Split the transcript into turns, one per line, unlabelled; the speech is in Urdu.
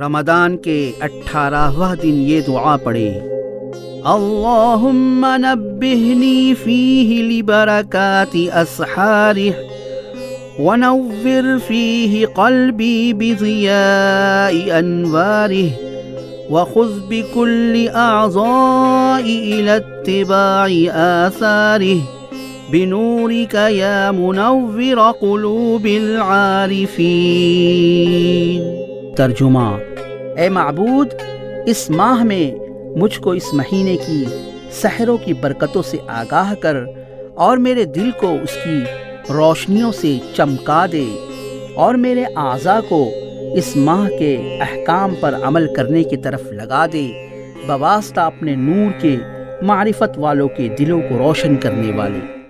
رمضان کے اٹھارہواں دن یہ دعا پڑھے اللہم نبہنی فیہ لبرکات اسحارہ ونور فیہ قلبی بضیاء انوارہ وخذ بكل أعضاء إلى اتباع آثاره بنورك يا منور قلوب العارفين ترجمہ۔ اے معبود، اس ماہ میں مجھ کو اس مہینے کی سحروں کی برکتوں سے آگاہ کر اور میرے دل کو اس کی روشنیوں سے چمکا دے اور میرے اعضاء کو اس ماہ کے احکام پر عمل کرنے کی طرف لگا دے۔ بواسطہ اپنے نور کے معرفت والوں کے دلوں کو روشن کرنے والے۔